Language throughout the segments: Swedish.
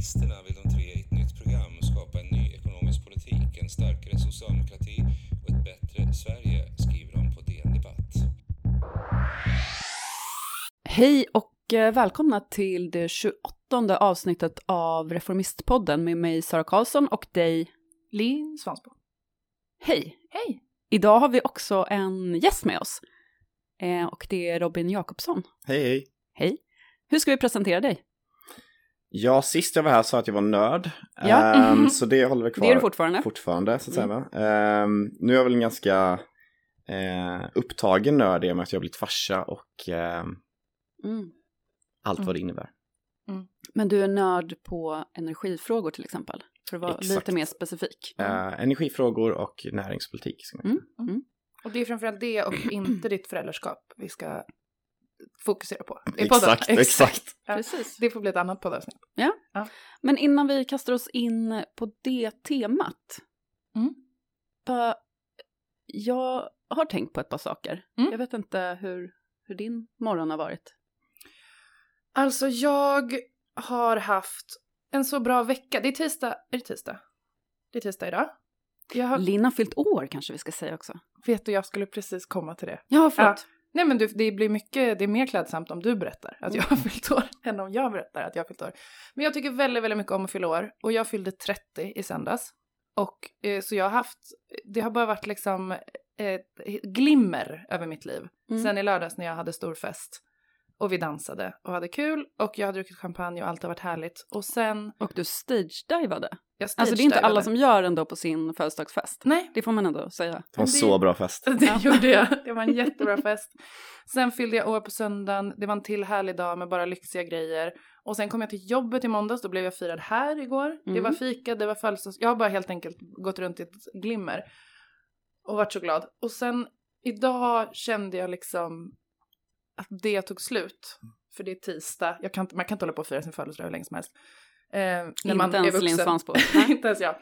Reformisterna vill de tre i ett nytt program skapa en ny ekonomisk politik, en starkare socialdemokrati och ett bättre Sverige, skriver de på DN Debatt. Hej och eh, välkomna till det 28 avsnittet av Reformistpodden med mig Sara Karlsson och dig Linn Svansbo. Hej! Hej! Idag har vi också en gäst med oss. Eh, och det är Robin Jakobsson. Hej hej! Hej! Hur ska vi presentera dig? Ja, sist jag var här sa jag att jag var nörd. Ja. Ehm, så det håller vi kvar Det är du fortfarande. fortfarande. Så att säga, va? Ehm, nu är jag väl en ganska eh, upptagen nörd i och med att jag har blivit farsa och ehm, Mm. allt vad Mm. det innebär. Men du är nörd på energifrågor till exempel. För att vara Exakt. lite mer specifik. Eh, energifrågor och näringspolitik. ska man Mm. säga. Mm. Och det är framförallt det och inte ditt föräldraskap vi ska fokusera på. i podden. Exakt, exakt. Ja. Precis. Det får bli ett annat poddavsnitt. Men innan vi kastar oss in på det temat. Mm. Bara, jag har tänkt på ett par saker. Mm. Jag vet inte hur, hur din morgon har varit. Alltså jag har haft en så bra vecka. Det är tisdag. Är det tisdag? Det är tisdag idag. Jag har, Linn har fyllt år kanske vi ska säga också. vet du, jag skulle precis komma till det. Ja, förlåt. Nej men du, det blir mycket, det är mer klädsamt om du berättar att jag har fyllt år än om jag berättar att jag har fyllt år. Men jag tycker väldigt, väldigt mycket om att fylla år och jag fyllde 30 i söndags. Och eh, så jag har haft, det har bara varit liksom ett glimmer över mitt liv. Mm. Sen i lördags när jag hade stor fest och vi dansade och hade kul och jag har druckit champagne och allt har varit härligt. Och sen, Och du stage-divade. jag Alltså det är inte alla som gör ändå på sin födelsedagsfest. Nej, Det får man ändå säga. Det var en det- så bra fest. Det gjorde jag. Det var en jättebra fest. Sen fyllde jag år på söndagen. Det var en till härlig dag med bara lyxiga grejer. Och sen kom jag till jobbet i måndags. Då blev jag firad här igår. Det Mm. var fika, det var födelsedags... Jag har bara helt enkelt gått runt i ett glimmer. Och varit så glad. Och sen idag kände jag liksom att det tog slut. För det är tisdag. Jag kan, inte- man kan inte hålla på och fira sin födelsedag hur länge som helst. Eh, när Inte man är ens Linn vuxen. Svansbo. inte ens jag.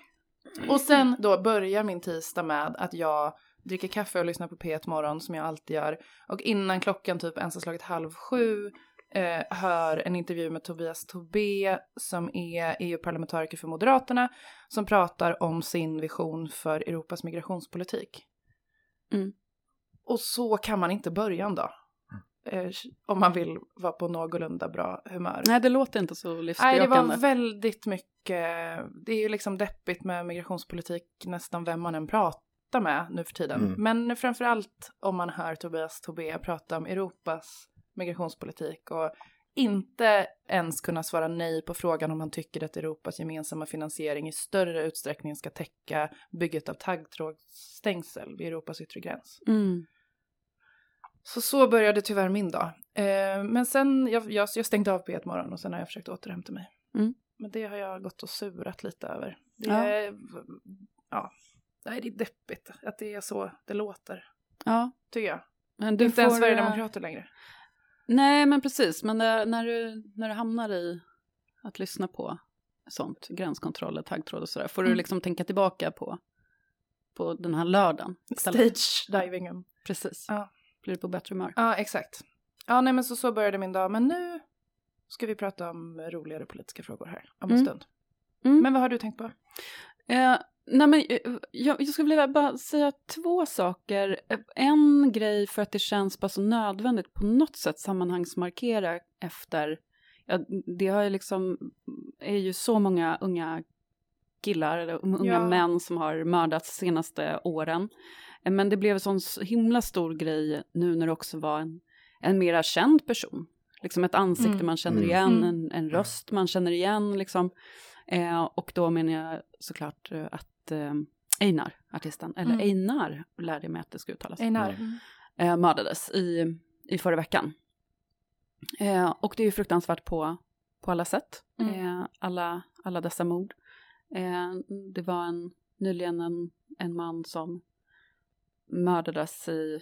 Och sen då börjar min tisdag med att jag dricker kaffe och lyssnar på P1 Morgon som jag alltid gör. Och innan klockan typ ens har slagit halv sju eh, hör en intervju med Tobias Tobé som är EU-parlamentariker för Moderaterna som pratar om sin vision för Europas migrationspolitik. Mm. Och så kan man inte börja en dag. Eh, om man vill vara på någorlunda bra humör. Nej, det låter inte så Nej, det livsbejakande. var väldigt mycket, det är ju liksom deppigt med migrationspolitik nästan vem man än pratar med nu för tiden. Mm. Men framförallt om man hör Tobias Tobé prata om Europas migrationspolitik och inte ens kunna svara nej på frågan om han tycker att Europas gemensamma finansiering i större utsträckning ska täcka bygget av taggtrådsstängsel vid Europas yttre gräns. Mm. Så så började tyvärr min dag. Eh, men sen, jag, jag, jag stängde av på ett morgon och sen har jag försökt återhämta mig. Mm. Men det har jag gått och surat lite över. Det Ja. är, ja, nej det är deppigt att det är så det låter, Ja, tycker jag. men du inte ens får, Sverigedemokrater längre. Nej, men precis. Men det, när, du, när du hamnar i att lyssna på sånt, gränskontroller, taggtråd och sådär, får du Mm. liksom tänka tillbaka på, på den här lördagen. istället. Stage-divingen. Precis. Ja. Blir du på bättre humör. Ja, exakt. Ja, nej men så, så började min dag. Men nu ska vi prata om roligare politiska frågor här om en Mm. stund. Mm. Men vad har du tänkt på? Eh, nej men, eh, jag, jag skulle vilja bara säga två saker. Eh, En grej för att det känns bara så nödvändigt på något sätt sammanhangsmarkera efter, ja, det har ju liksom, är ju så många unga killar, eller unga Ja. män som har mördats senaste åren. Eh, Men det blev en sån himla stor grej nu när det också var en, en mera känd person. Liksom ett ansikte Mm. man känner Mm. igen, Mm. en, en röst man känner igen liksom. Eh, och då menar jag såklart eh, att eh, Einar, artisten, eller Mm. Einar lärde jag mig att det ska uttalas, Einar. Mm. eh, mördades i, i förra veckan. Eh, och det är ju fruktansvärt på, på alla sätt, Mm. eh, alla, alla dessa mord. Eh, det var en, nyligen en, en man som mördades i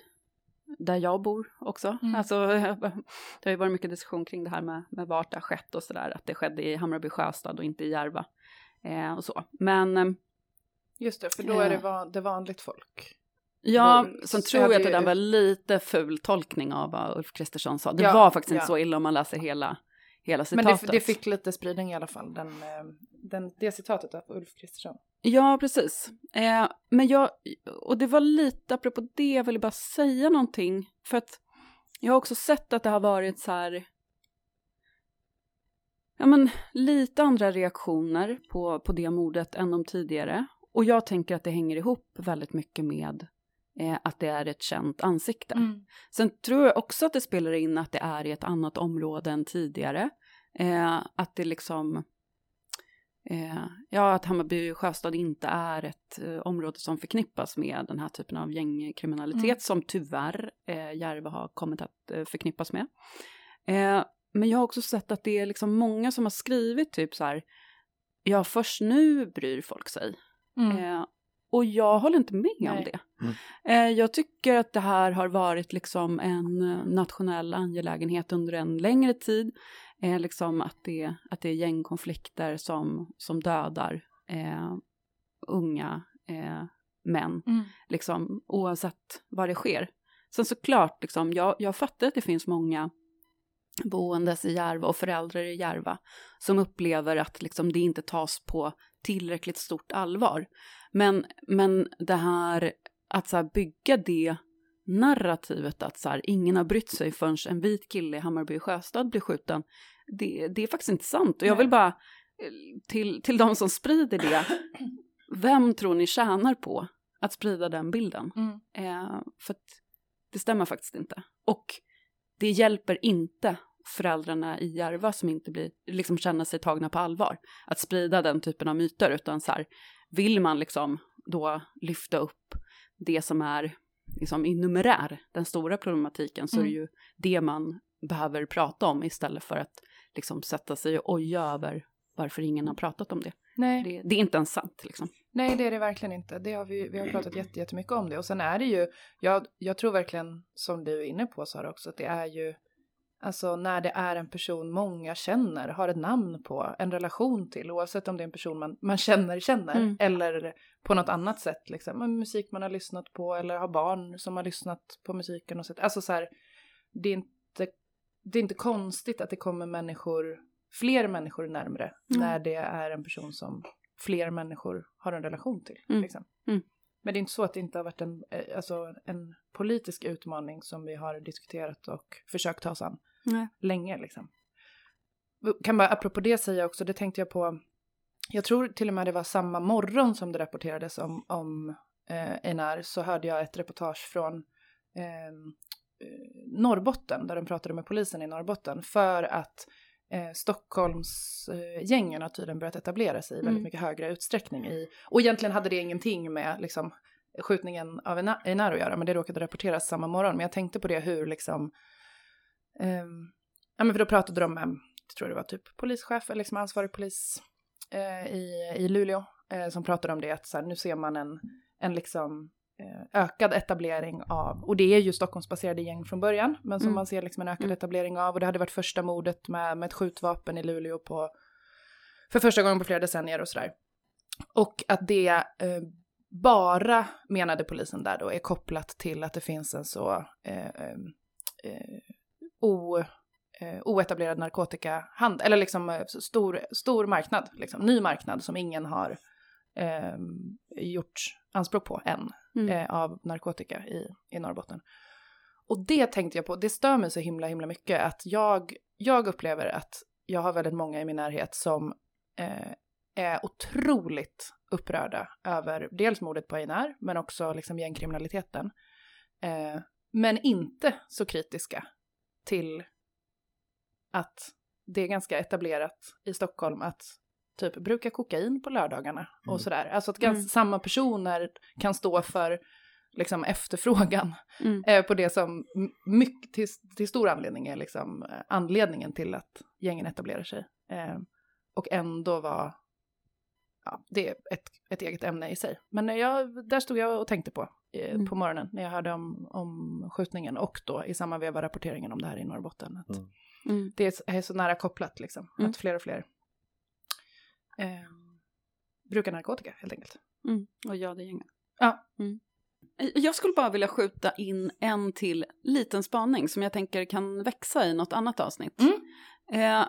där jag bor också. Mm. Alltså, det har ju varit mycket diskussion kring det här med, med vart det har skett och sådär, att det skedde i Hammarby Sjöstad och inte i Järva. Eh, och så. Men eh, Just det, för då är det, Ja. van, det vanligt folk. ja, sen så tror jag att det där var lite ful tolkning av vad Ulf Kristersson sa. Det Ja, var faktiskt ja. inte så illa om man läser hela, hela Men citatet. det, det fick lite spridning i alla fall, den, eh, den, det citatet av Ulf Kristersson. Ja, precis. Eh, men jag, och det var lite apropå det, jag ville bara säga någonting. För att jag har också sett att det har varit så här, ja men lite andra reaktioner på, på det mordet än de tidigare. Och jag tänker att det hänger ihop väldigt mycket med eh, att det är ett känt ansikte. Mm. Sen tror jag också att det spelar in att det är i ett annat område än tidigare. Eh, att det liksom... Eh, ja, att Hammarby Sjöstad inte är ett eh, område som förknippas med den här typen av gängkriminalitet Mm. som tyvärr eh, Järva har kommit att eh, förknippas med. Men jag har också sett att det är liksom många som har skrivit typ så här, ja först nu bryr folk sig. Mm. Eh, och jag håller inte med om Nej. det. Mm. Eh, jag tycker att det här har varit liksom en eh, nationell angelägenhet under en längre tid. Eh, liksom att, det, att det är gängkonflikter som, som dödar eh, unga eh, män, Mm. liksom, oavsett vad det sker. Sen såklart, liksom, jag, jag fattar att det finns många boendes i Järva och föräldrar i Järva som upplever att liksom, det inte tas på tillräckligt stort allvar. Men, men det här att så här, bygga det narrativet att så här, ingen har brytt sig förrän en vit kille i Hammarby Sjöstad blir skjuten, det, det är faktiskt inte sant. Och jag vill bara, eh, till, till de som sprider det, vem tror ni tjänar på att sprida den bilden? Mm. Eh, för att det stämmer faktiskt inte. Och det hjälper inte föräldrarna i Järva som inte blir, liksom känner sig tagna på allvar att sprida den typen av myter utan så här vill man liksom då lyfta upp det som är liksom i numerär den stora problematiken så är det Mm. ju det man behöver prata om istället för att liksom sätta sig och oja över varför ingen har pratat om det. Nej. Det, det är inte ens sant liksom. Nej, det är det verkligen inte. Det har vi, vi har pratat jätte- jättemycket om det. Och sen är det ju, jag, jag tror verkligen, som du är inne på Sara också, att det är ju, alltså när det är en person många känner, har ett namn på, en relation till, oavsett om det är en person man, man känner, känner, Mm. eller på något annat sätt, liksom, musik man har lyssnat på, eller har barn som har lyssnat på musiken och så. Alltså så här, det är inte, det är inte konstigt att det kommer människor, fler människor närmre, Mm. när det är en person som fler människor har en relation till. Mm. Liksom. Mm. Men det är inte så att det inte har varit en, eh, alltså, en politisk utmaning som vi har diskuterat och försökt ta oss an Nej. länge. Liksom. Kan bara apropå det säga också, det tänkte jag på, jag tror till och med det var samma morgon som det rapporterades om, om eh, Einar, så hörde jag ett reportage från eh, eh, Norrbotten, där de pratade med polisen i Norrbotten, för att eh, Stockholmsgängen har tydligen börjat etablera sig i väldigt Mm. mycket högre utsträckning. I, och egentligen hade det ingenting med liksom, skjutningen av Einar att göra, men det råkade rapporteras samma morgon. Men jag tänkte på det hur liksom, ehm, ja men för då pratade de med, jag tror det var typ polischef eller liksom ansvarig polis eh, i, i Luleå, eh, som pratade om det, att så här, nu ser man en, en liksom eh, ökad etablering av, och det är ju Stockholmsbaserade gäng från början, men som Mm. man ser liksom en ökad Mm. etablering av, och det hade varit första mordet med, med ett skjutvapen i Luleå på, för första gången på flera decennier och sådär. Och att det eh, bara, menade polisen där då, är kopplat till att det finns en så eh, o, eh, oetablerad narkotikahandel, eller liksom eh, stor, stor marknad, liksom, ny marknad som ingen har eh, gjort anspråk på än Mm. eh, av narkotika i, i Norrbotten. Och det tänkte jag på, det stör mig så himla himla mycket att jag, jag upplever att jag har väldigt många i min närhet som eh, är otroligt upprörda över dels mordet på Einar, men också liksom gängkriminaliteten. Eh, men inte så kritiska till att det är ganska etablerat i Stockholm att typ bruka kokain på lördagarna och Mm. sådär. Alltså att ganska, Mm. samma personer kan stå för liksom efterfrågan Mm. eh, på det som mycket, till, till stor anledning är liksom eh, anledningen till att gängen etablerar sig. Eh, och ändå vara, ja, det är ett, ett eget ämne i sig. Men när jag, där stod jag och tänkte på eh, Mm. på morgonen när jag hörde om, om skjutningen och då i samma veva rapporteringen om det här i Norrbotten. Att Mm. Mm. Det är, så- är så nära kopplat liksom, Mm. att fler och fler eh, brukar narkotika helt enkelt. Mm. Och ja, det gängen. Ja. Mm. Jag skulle bara vilja skjuta in en till liten spaning som jag tänker kan växa i något annat avsnitt. Mm. Eh,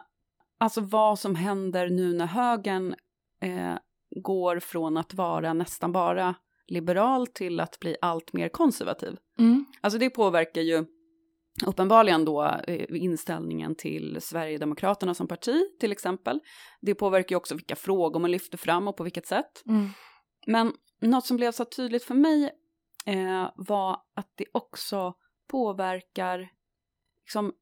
alltså vad som händer nu när högern eh, går från att vara nästan bara liberal till att bli allt mer konservativ. Mm. Alltså det påverkar ju uppenbarligen då eh, inställningen till Sverigedemokraterna som parti till exempel. Det påverkar ju också vilka frågor man lyfter fram och på vilket sätt. Mm. Men något som blev så tydligt för mig eh, var att det också påverkar liksom,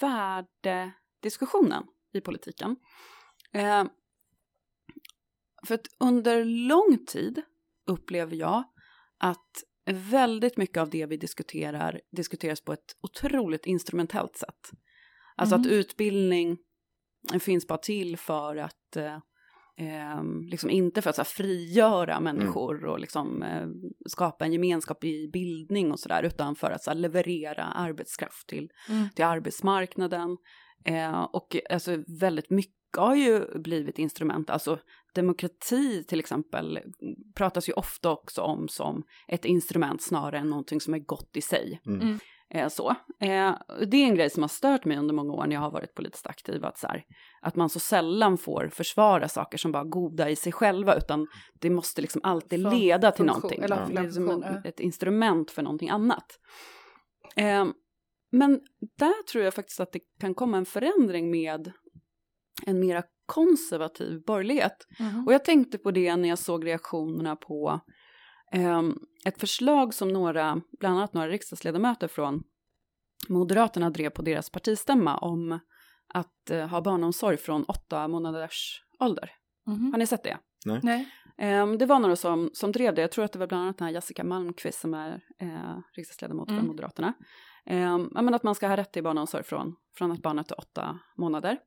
värdediskussionen i politiken. Eh, för att under lång tid upplever jag att väldigt mycket av det vi diskuterar diskuteras på ett otroligt instrumentellt sätt. Alltså Mhm. att utbildning finns bara till för att eh, eh, liksom inte för att så här, frigöra människor och liksom, eh, skapa en gemenskap i bildning och sådär utan för att så här, leverera arbetskraft till, Mm. till arbetsmarknaden. Eh, och alltså, väldigt mycket har ju blivit instrument, alltså demokrati till exempel pratas ju ofta också om som ett instrument snarare än någonting som är gott i sig. Mm. Mm. Eh, så. Eh, det är en grej som har stört mig under många år när jag har varit politiskt aktiv, att, så här, att man så sällan får försvara saker som bara goda i sig själva, utan det måste liksom alltid Fun- leda till funktion, någonting. är liksom ja. ett instrument för någonting annat. Eh, men där tror jag faktiskt att det kan komma en förändring med en mera konservativ borgerlighet. Mhm. Och jag tänkte på det när jag såg reaktionerna på ehm, ett förslag som några, bland annat några riksdagsledamöter från Moderaterna drev på deras partistämma om att eh, ha barnomsorg från åtta månaders ålder. Mhm. Har ni sett det? Nej. Ehm, det var några som, som drev det. Jag tror att det var bland annat den här Jessica Malmqvist som är eh, riksdagsledamot Mm. för Moderaterna. Um, men att man ska ha rätt till barnomsorg från, från att barnet är åtta månader.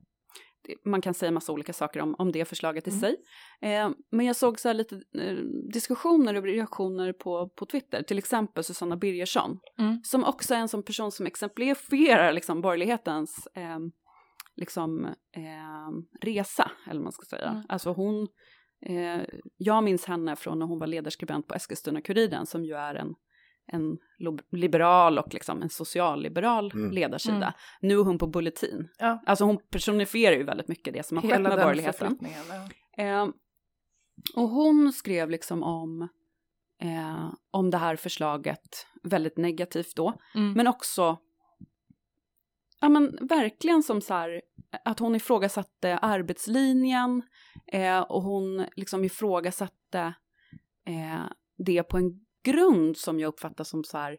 Man kan säga massa olika saker om, om det förslaget i Mm. sig. Ehm, men jag såg så lite eh, diskussioner och reaktioner på, på Twitter. Till exempel Susanna Birgersson. Mm. Som också är en sån person som exemplifierar liksom borgerlighetens ehm, liksom, ehm, resa, eller vad man ska säga. Mm. Alltså hon, eh, jag minns henne från när hon var ledarskribent på Eskilstuna-Kuriren som ju är en, en liberal och liksom en socialliberal Mm. ledarsida. Mm. Nu är hon på Bulletin. Ja. Alltså hon personifierar ju väldigt mycket det som har skett Hela med borgerligheten. Eh, och hon skrev liksom om, eh, om det här förslaget väldigt negativt då. Mm. Men också, ja men verkligen som så här, att hon ifrågasatte arbetslinjen eh, och hon liksom ifrågasatte eh, det på en grund som jag uppfattar som så här,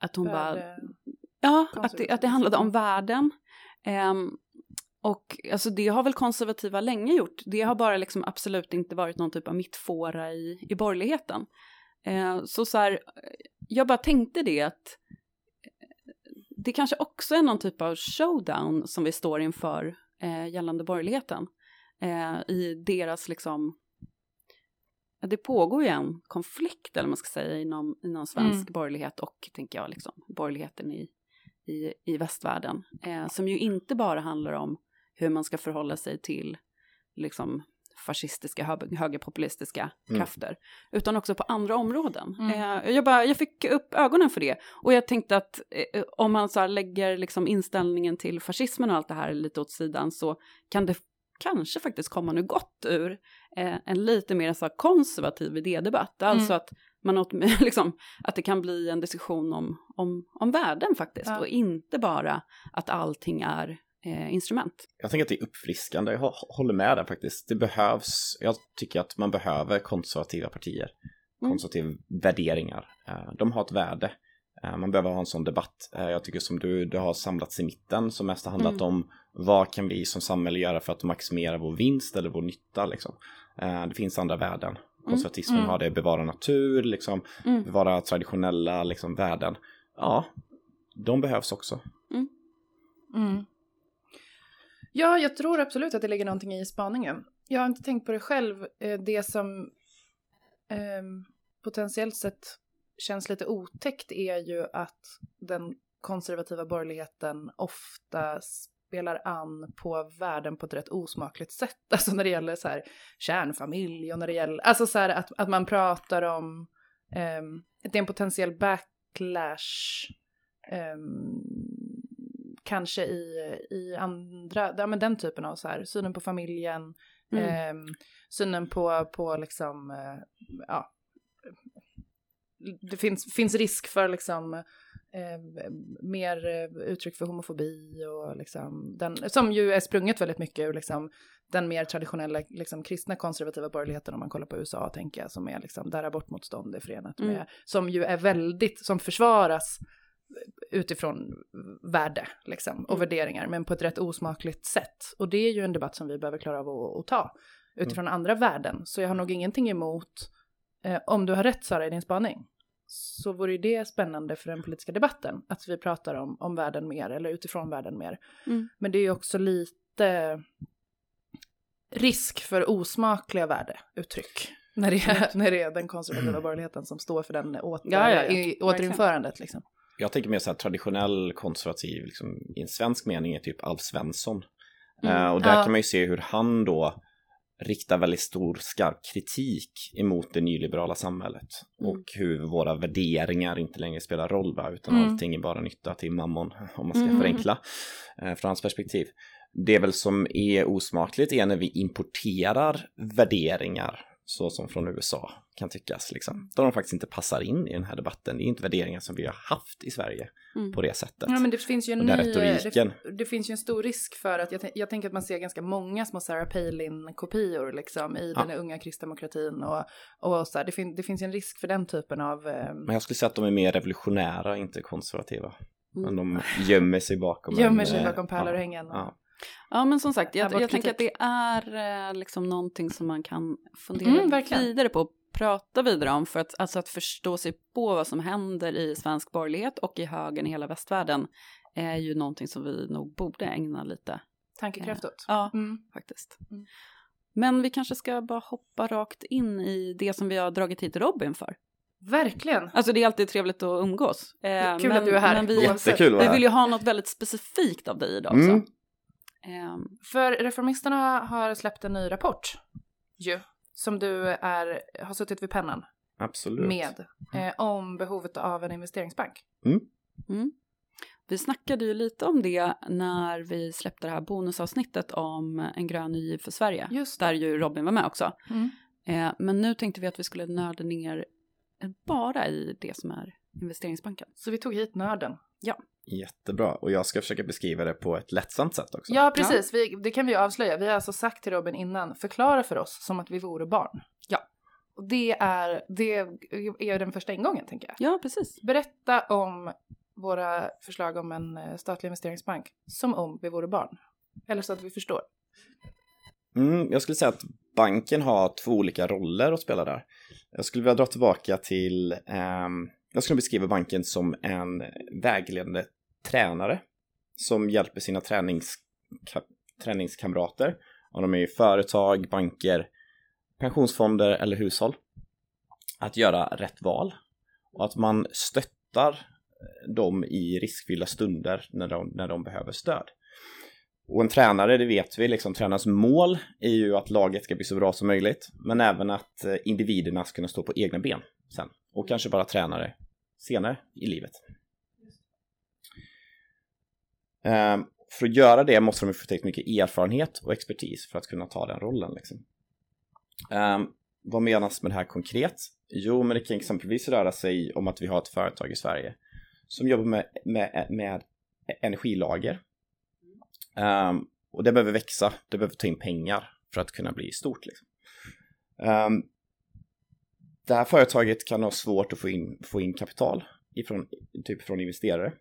att hon bara, Värde- ja, att det, att det handlade om värden. Ehm, och alltså det har väl konservativa länge gjort. Det har bara liksom absolut inte varit någon typ av mittfåra i, i borgerligheten. Eh, så så här, jag bara tänkte det att det kanske också är någon typ av showdown som vi står inför eh, gällande borgerligheten. Eh, I deras liksom, det pågår ju en konflikt eller man ska säga inom, inom svensk Mm. borgerlighet och tänker jag liksom borgerligheten i, i, i västvärlden. Eh, som ju inte bara handlar om hur man ska förhålla sig till liksom fascistiska, hö- högerpopulistiska Mm. krafter, utan också på andra områden. Mm. Eh, jag, bara, jag fick upp ögonen för det och jag tänkte att eh, om man så lägger liksom inställningen till fascismen och allt det här lite åt sidan så kan det kanske faktiskt komma nu gott ur eh, en lite mer så här konservativ idédebatt. Alltså att man åt, liksom, att det kan bli en diskussion om, om, om värden faktiskt Ja. och inte bara att allting är eh, instrument. Jag tänker att det är uppfriskande, jag hå- håller med där faktiskt. Det behövs, jag tycker att man behöver konservativa partier. Mm. Konservativa värderingar. Eh, De har ett värde. Eh, Man behöver ha en sån debatt. Eh, Jag tycker som du, det har samlats i mitten som mest har handlat Mm. om vad kan vi som samhälle göra för att maximera vår vinst eller vår nytta liksom. Eh, Det finns andra värden. Konservatismen Mm. har det bevara natur, liksom, Mm. bevara traditionella liksom, värden. Ja, de behövs också. Mm. Ja, jag tror absolut att det ligger någonting i spaningen. Jag har inte tänkt på det själv. Eh, Det som ehm, potentiellt sett känns lite otäckt är ju att den konservativa borgerligheten ofta spelar an på värden på ett rätt osmakligt sätt. Alltså när det gäller så här kärnfamilj och när det gäller, alltså så här att, att man pratar om, att det är en potentiell backlash ehm, kanske i, i andra, ja men den typen av så här, synen på familjen, Mm. ehm, synen på, på liksom, eh, ja, det finns, finns risk för liksom eh, mer eh, uttryck för homofobi och liksom den, som ju är sprunget väldigt mycket ur liksom den mer traditionella liksom kristna konservativa borgerligheten om man kollar på USA tänker jag som är liksom där abortmotstånd är förenat med, Mm. som ju är väldigt, som försvaras utifrån värde liksom, och Mm. värderingar men på ett rätt osmakligt sätt. Och det är ju en debatt som vi behöver klara av att, att ta utifrån andra värden. Så jag har nog ingenting emot, eh, om du har rätt Sara i din spaning, så vore ju det spännande för den politiska debatten att vi pratar om, om världen mer eller utifrån världen mer. Mm. Men det är ju också lite risk för osmakliga värdeuttryck. När det, är, när det är den konservativa borgerligheten som står för den åter, Ja, ja, ja. i, återinförandet. Liksom. Jag tänker mer så här traditionell konservativ, liksom, i en svensk mening är typ Alf Svensson. Mm. Eh, och där Ja. kan man ju se hur han då riktar väldigt stor skarp kritik emot det nyliberala samhället. Mm. Och hur våra värderingar inte längre spelar roll, va? utan Mm. allting är bara nytta till mammon, om man ska Mm. förenkla eh, från hans perspektiv. Det väl som är osmakligt är när vi importerar värderingar så som från USA kan tyckas. Liksom. Då de faktiskt inte passar in i den här debatten. Det är inte värderingar som vi har haft i Sverige Mm. på det sättet. Ja men det finns ju en ny, retoriken. det, det finns ju en stor risk för att jag, jag tänker att man ser ganska många små Sarah Palin-kopior liksom i Ja. den unga kristdemokratin och, och så här, det, fin, det finns ju en risk för den typen av eh, Men jag skulle säga att de är mer revolutionära, inte konservativa. Mm. Men de gömmer sig bakom gömmer en, sig eh, bakom ja, pärlörhängen. och- Ja. Ja, men som sagt, jag, jag tänker att det är eh, liksom någonting som man kan fundera Mm, vidare på och prata vidare om för att, alltså att förstå sig på vad som händer i svensk borgerlighet och i högern i hela västvärlden är ju någonting som vi nog borde ägna lite. Tankekraft åt. Ja, Mm. faktiskt. Mm. Men vi kanske ska bara hoppa rakt in i det som vi har dragit hit Robin för. Verkligen. Alltså det är alltid trevligt att umgås. Eh, Kul men, att du är här. Men vi, Jättekul att vara vi vill ju ha något väldigt specifikt av dig idag också. Mm. Ehm, För Reformisterna har släppt en ny rapport ju, som du är, har suttit vid pennan Absolut. med eh, om behovet av en investeringsbank. Mm. Vi snackade ju lite om det när vi släppte det här bonusavsnittet om en grön ny giv för Sverige. Just Där ju Robin var med också. Mm. Eh, men nu tänkte vi att vi skulle nörda ner bara i det som är investeringsbanken. Så vi tog hit nörden. Jättebra. Och jag ska försöka beskriva det på ett lättsamt sätt också. Ja, precis. Vi, det kan vi avslöja. Vi har alltså sagt till Robin innan, förklara för oss som att vi vore barn. Ja. Och det är, det är den första ingången, tänker jag. Ja, precis. Berätta om våra förslag om en eh, statlig investeringsbank som om vi vore barn. Eller så att vi förstår. Mm, jag skulle säga att banken har två olika roller att spela där. Jag skulle vilja dra tillbaka till, ehm, jag skulle beskriva banken som en vägledande tränare som hjälper sina tränings, träningskamrater, om de är i företag, banker, pensionsfonder eller hushåll, att göra rätt val. Och att man stöttar eh, dem i riskfyllda stunder när de, när de behöver stöd. Och en tränare, det vet vi, liksom tränarens mål är ju att laget ska bli så bra som möjligt, men även att eh, individerna ska kunna stå på egna ben sen. Och kanske bara tränare senare i livet. Ehm, för att göra det måste de få tillräckligt mycket erfarenhet och expertis för att kunna ta den rollen. Liksom. Ehm, vad menas med det här konkret? Jo, men det kan exempelvis röra sig om att vi har ett företag i Sverige som jobbar med, med, med energilager. Um, och det behöver växa, det behöver ta in pengar för att kunna bli stort. Liksom. Um, det här företaget kan ha svårt att få in, få in kapital ifrån, typ från investerare.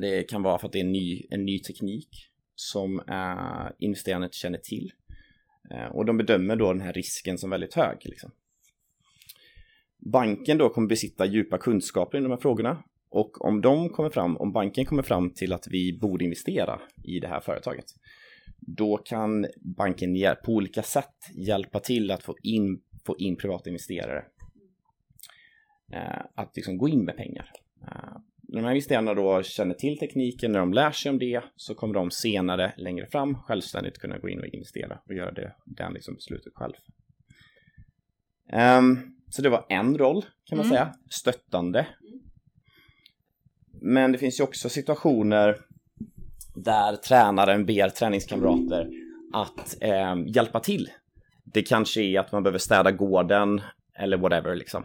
Det kan vara för att det är en ny, en ny teknik som uh, investerarna inte känner till. Eh, och de bedömer då den här risken som väldigt hög. Liksom. Banken då kommer besitta djupa kunskaper i de här frågorna och om de kommer fram, om banken kommer fram till att vi borde investera i det här företaget, då kan banken på olika sätt hjälpa till att få in, få in privata investerare eh, att liksom gå in med pengar. Eh, när de här investerarna då känner till tekniken, när de lär sig om det, så kommer de senare, längre fram, självständigt kunna gå in och investera och göra det, den liksom beslutet själv. Ehm, så det var en roll, kan man Mm. säga, stöttande. Men det finns ju också situationer där tränaren ber träningskamrater att eh, hjälpa till. Det kanske är att man behöver städa gården eller whatever liksom.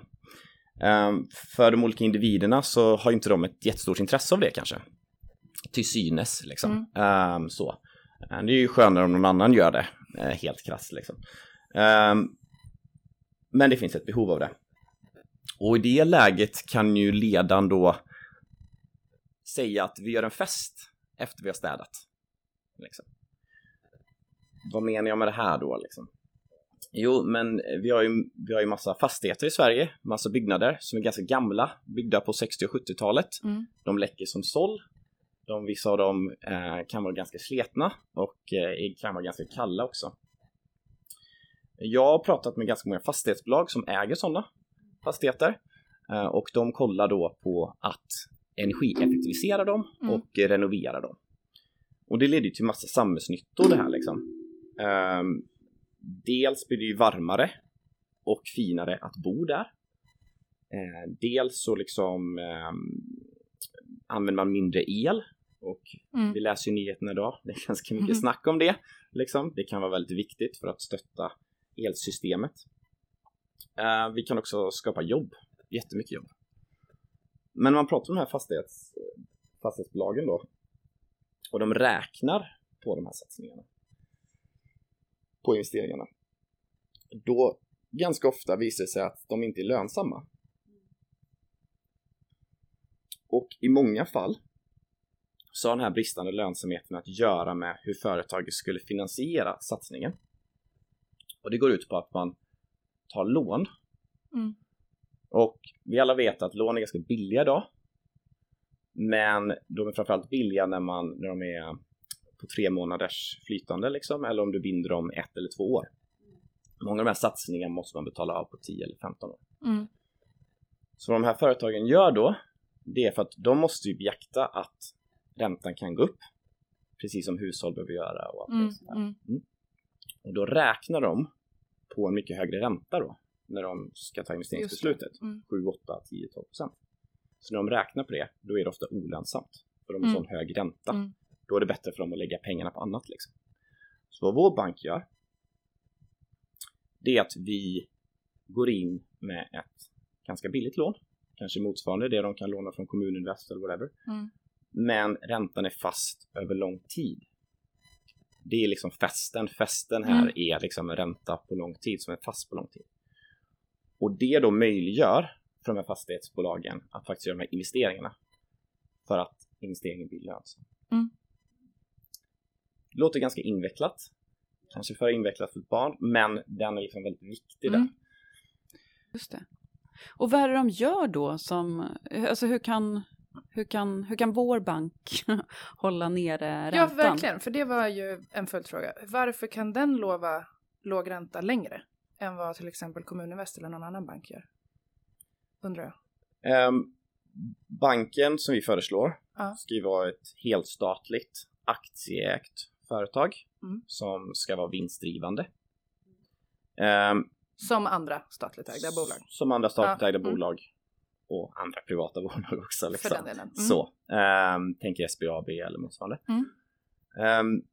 Eh, för de olika individerna så har inte de ett jättestort intresse av det kanske. Till synes liksom. Mm. Eh, så. Det är ju skönare om någon annan gör det, eh, helt krasst liksom. Ehm, men det finns ett behov av det. Och i det läget kan ju ledaren då säga att vi gör en fest efter vi har städat. Liksom. Vad menar jag med det här då liksom? Jo, men vi har ju, vi har ju massa fastigheter i Sverige, massa byggnader som är ganska gamla, byggda på 60 och 70-talet. Mm. De läcker som såll. De, vissa av dem eh, kan vara ganska sletna och eh, kan vara ganska kalla också. Jag har pratat med ganska många fastighetsbolag som äger sådana fastigheter eh, och de kollar då på att energieffektivisera dem mm. och renovera dem. Och det leder till massa samhällsnyttor det här liksom. Um, dels blir det ju varmare och finare att bo där. Uh, dels så liksom um, använder man mindre el och mm. vi läser ju nyheterna idag. Det är ganska mycket mm. snack om det. Liksom. Det kan vara väldigt viktigt för att stötta elsystemet. Uh, vi kan också skapa jobb, jättemycket jobb. Men man pratar om de här fastighets, fastighetsbolagen då och de räknar på de här satsningarna. På investeringarna. Då ganska ofta visar det sig att de inte är lönsamma. Och i många fall så har den här bristande lönsamheten att göra med hur företaget skulle finansiera satsningen. Och det går ut på att man tar lån. Mm. Och vi alla vet att lån är ganska billiga idag. Men de är framförallt billiga när, man, när de är på tre månaders flytande liksom, eller om du binder dem ett eller två år. Många av de här satsningarna måste man betala av på 10 eller 15 år. Mm. Så vad de här företagen gör då, det är för att de måste ju beakta att räntan kan gå upp. Precis som hushåll behöver göra och allt mm. det mm. mm. Och då räknar de på en mycket högre ränta då när de ska ta investeringsbeslutet. Mm. 7, 8, 10, 12 procent. Så när de räknar på det, då är det ofta olönsamt. För de har mm. sån hög ränta. Mm. Då är det bättre för dem att lägga pengarna på annat liksom. Så vad vår bank gör, det är att vi går in med ett ganska billigt lån. Kanske motsvarande det de kan låna från Kommuninvest eller whatever. Mm. Men räntan är fast över lång tid. Det är liksom festen. Festen här mm. är liksom en ränta på lång tid som är fast på lång tid. Och det då möjliggör för de här fastighetsbolagen att faktiskt göra de här investeringarna för att investeringen blir lönsam. Mm. Låter ganska invecklat, kanske för invecklat för ett barn, men den är liksom väldigt viktig mm. där. Just det. Och vad är det de gör då som, alltså hur kan, hur kan, hur kan vår bank hålla nere räntan? Ja, verkligen, för det var ju en följdfråga. Varför kan den lova låg ränta längre än vad till exempel Kommuninvest eller någon annan bank gör? undrar jag. Um, banken som vi föreslår ja. ska ju vara ett helstatligt aktieägt företag mm. som ska vara vinstdrivande. Um, som andra statligt ägda bolag? Som andra statligt ja. ägda mm. bolag och andra privata bolag också. Liksom. För den delen. Mm. Så, um, tänker SBAB eller motsvarande. Um,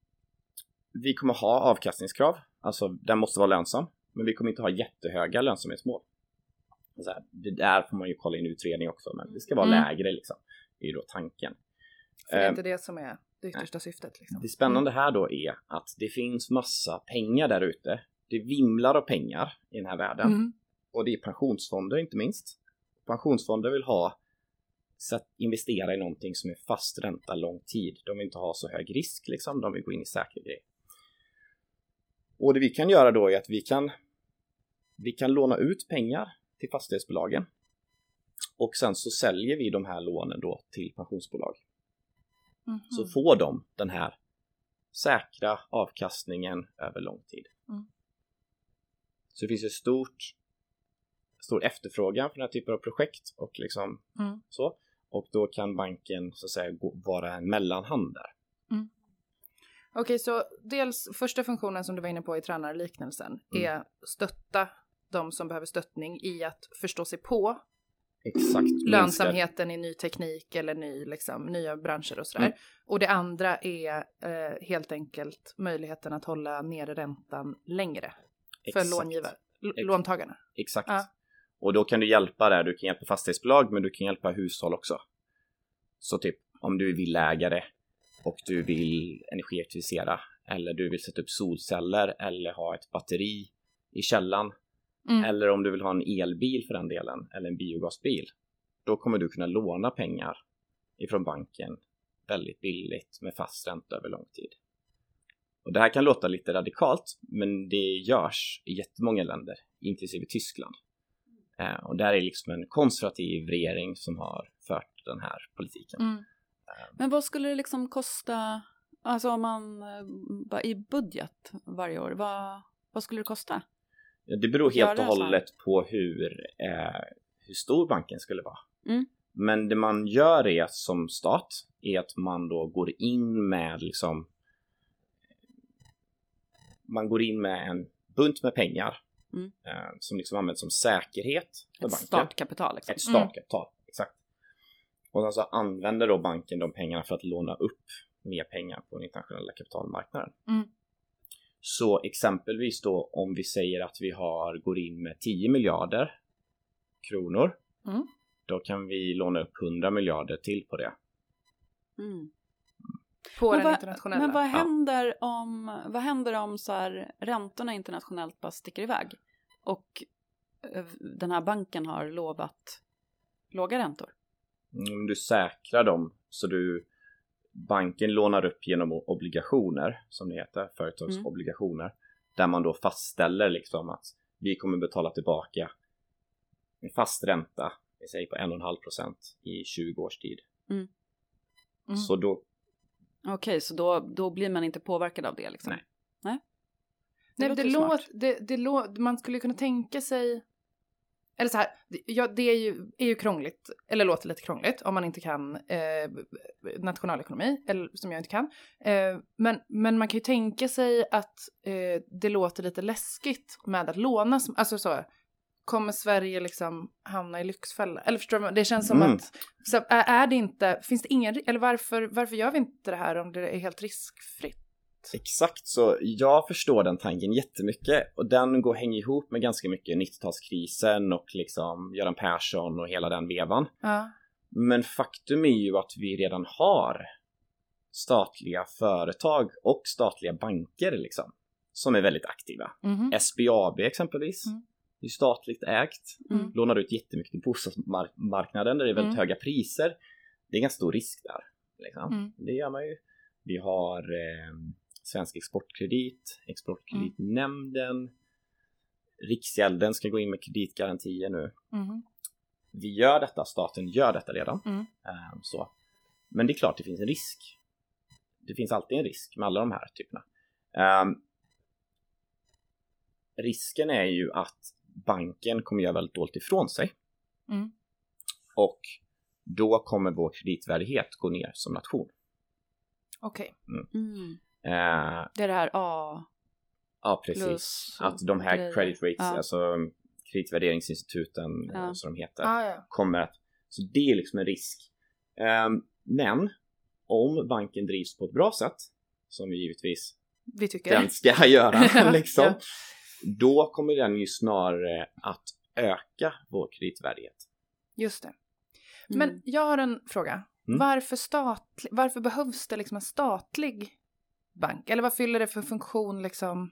vi kommer ha avkastningskrav, alltså den måste vara lönsam, men vi kommer inte ha jättehöga lönsamhetsmål så här, det där får man ju kolla in utredning också, men det ska vara mm. lägre liksom. Är ju då tanken. För det är inte det som är det yttersta nej. syftet. Liksom. Det spännande här då är att det finns massa pengar där ute. Det vimlar av pengar i den här världen. Mm. Och det är pensionsfonder inte minst. Pensionsfonder vill ha så att investera i någonting som är fast ränta lång tid. De vill inte ha så hög risk liksom. De vill gå in i säkra grejer. Och det vi kan göra då är att vi kan vi kan låna ut pengar till fastighetsbolagen. Och sen så säljer vi de här lånen då till pensionsbolag. Mm -hmm. Så får de den här säkra avkastningen över lång tid. Mm. Så det finns ett stort stor efterfrågan för den här typen av projekt och liksom mm. så. Och då kan banken så att säga vara en mellanhand där. Mm. Okej, okay, så dels första funktionen som du var inne på i tränarliknelsen mm. är stötta de som behöver stöttning i att förstå sig på Exakt. minskar- lönsamheten i ny teknik eller ny, liksom, nya branscher och sådär. Mm. Och det andra är eh, helt enkelt möjligheten att hålla nere räntan längre för Exakt. långivare, l- Ex- låntagarna. Exakt. Ja. Och då kan du hjälpa där. Du kan hjälpa fastighetsbolag, men du kan hjälpa hushåll också. Så typ om du är villägare och du vill energieffektivisera eller du vill sätta upp solceller eller ha ett batteri i källan Mm. eller om du vill ha en elbil för den delen eller en biogasbil. Då kommer du kunna låna pengar ifrån banken väldigt billigt med fast ränta över lång tid. Och det här kan låta lite radikalt, men det görs i jättemånga länder, inklusive Tyskland. Eh, och där är liksom en konservativ regering som har fört den här politiken. Mm. Men vad skulle det liksom kosta, alltså om man, eh, i budget varje år, vad, vad skulle det kosta? Det beror helt och hållet på hur, eh, hur stor banken skulle vara. Mm. Men det man gör är som stat är att man då går in med liksom man går in med en bunt med pengar Mm. eh, som liksom används som säkerhet för Ett banken. startkapital liksom. Ett startkapital, exakt. Och sen så använder då banken de pengarna för att låna upp mer pengar på den internationella kapitalmarknaden. Mm. Så exempelvis då om vi säger att vi har, går in med 10 miljarder kronor, Mm. då kan vi låna upp 100 miljarder till på det. Mm. På Men den vad- internationella. Men vad Ja. händer om, vad händer om så här, räntorna internationellt bara sticker iväg? Och eh, den här banken har lovat låga räntor. Om du säkrar dem så du banken lånar upp genom obligationer som det heter, företagsobligationer där man då fastställer liksom att vi kommer betala tillbaka en fast ränta, vi säger på 1,5% i 20 års tid. Mm. Mm. Så då, Okej, så då, då blir man inte påverkad av det liksom? Nej. Nej, Nej, låter det låt, det, det låt, man skulle kunna tänka sig... Eller så här, det- ja, det är ju, är ju krångligt, eller låter lite krångligt om man inte kan eh, nationalekonomi, eller som jag inte kan. Eh, men, men man kan ju tänka sig att eh, det låter lite läskigt med att låna, som- alltså så, kommer Sverige liksom hamna i lyxfälla? Eller förstår du? Det känns som Mm. att, så, är det inte, finns det ingen, eller varför, varför gör vi inte det här om det är helt riskfritt? Exakt så, jag förstår den tanken jättemycket och den går hänger ihop med ganska mycket 90-talskrisen och liksom Göran Persson och hela den vevan. Ja. Men faktum är ju att vi redan har statliga företag och statliga banker liksom som är väldigt aktiva. Mhm. SBAB exempelvis. Mm. Det är statligt ägt. Mm. Lånar ut jättemycket till bostadsmarknaden där det är väldigt Mm. höga priser. Det är ganska stor risk där. Liksom. Mm. Det gör man ju. Vi har eh, Svensk Exportkredit, Exportkreditnämnden. Riksgälden ska gå in med kreditgarantier nu Mhm. vi gör detta, staten gör detta redan. Mm. Ehm, så. Men det är klart det finns en risk. Det finns alltid en risk med alla de här typerna. Ehm, risken är ju att banken kommer göra väldigt dåligt ifrån sig Mm. och då kommer vår kreditvärdighet gå ner som nation. Okej. Mm. Ehm, Det är det här A ja, precis. plus Att de här grejer. credit rates, Ja. alltså kreditvärderingsinstituten Ja. eh, som de heter, Ah, ja. kommer att... Så det är liksom en risk. Ehm, men om banken drivs på ett bra sätt, som vi givetvis Vi tycker den ska göra, liksom, Ja. då kommer den ju snarare att öka vår kreditvärdighet. Just det. Mm. Men jag har en fråga. Mm. Varför, statlig, varför behövs det liksom en statlig bank? Eller vad fyller det för funktion liksom?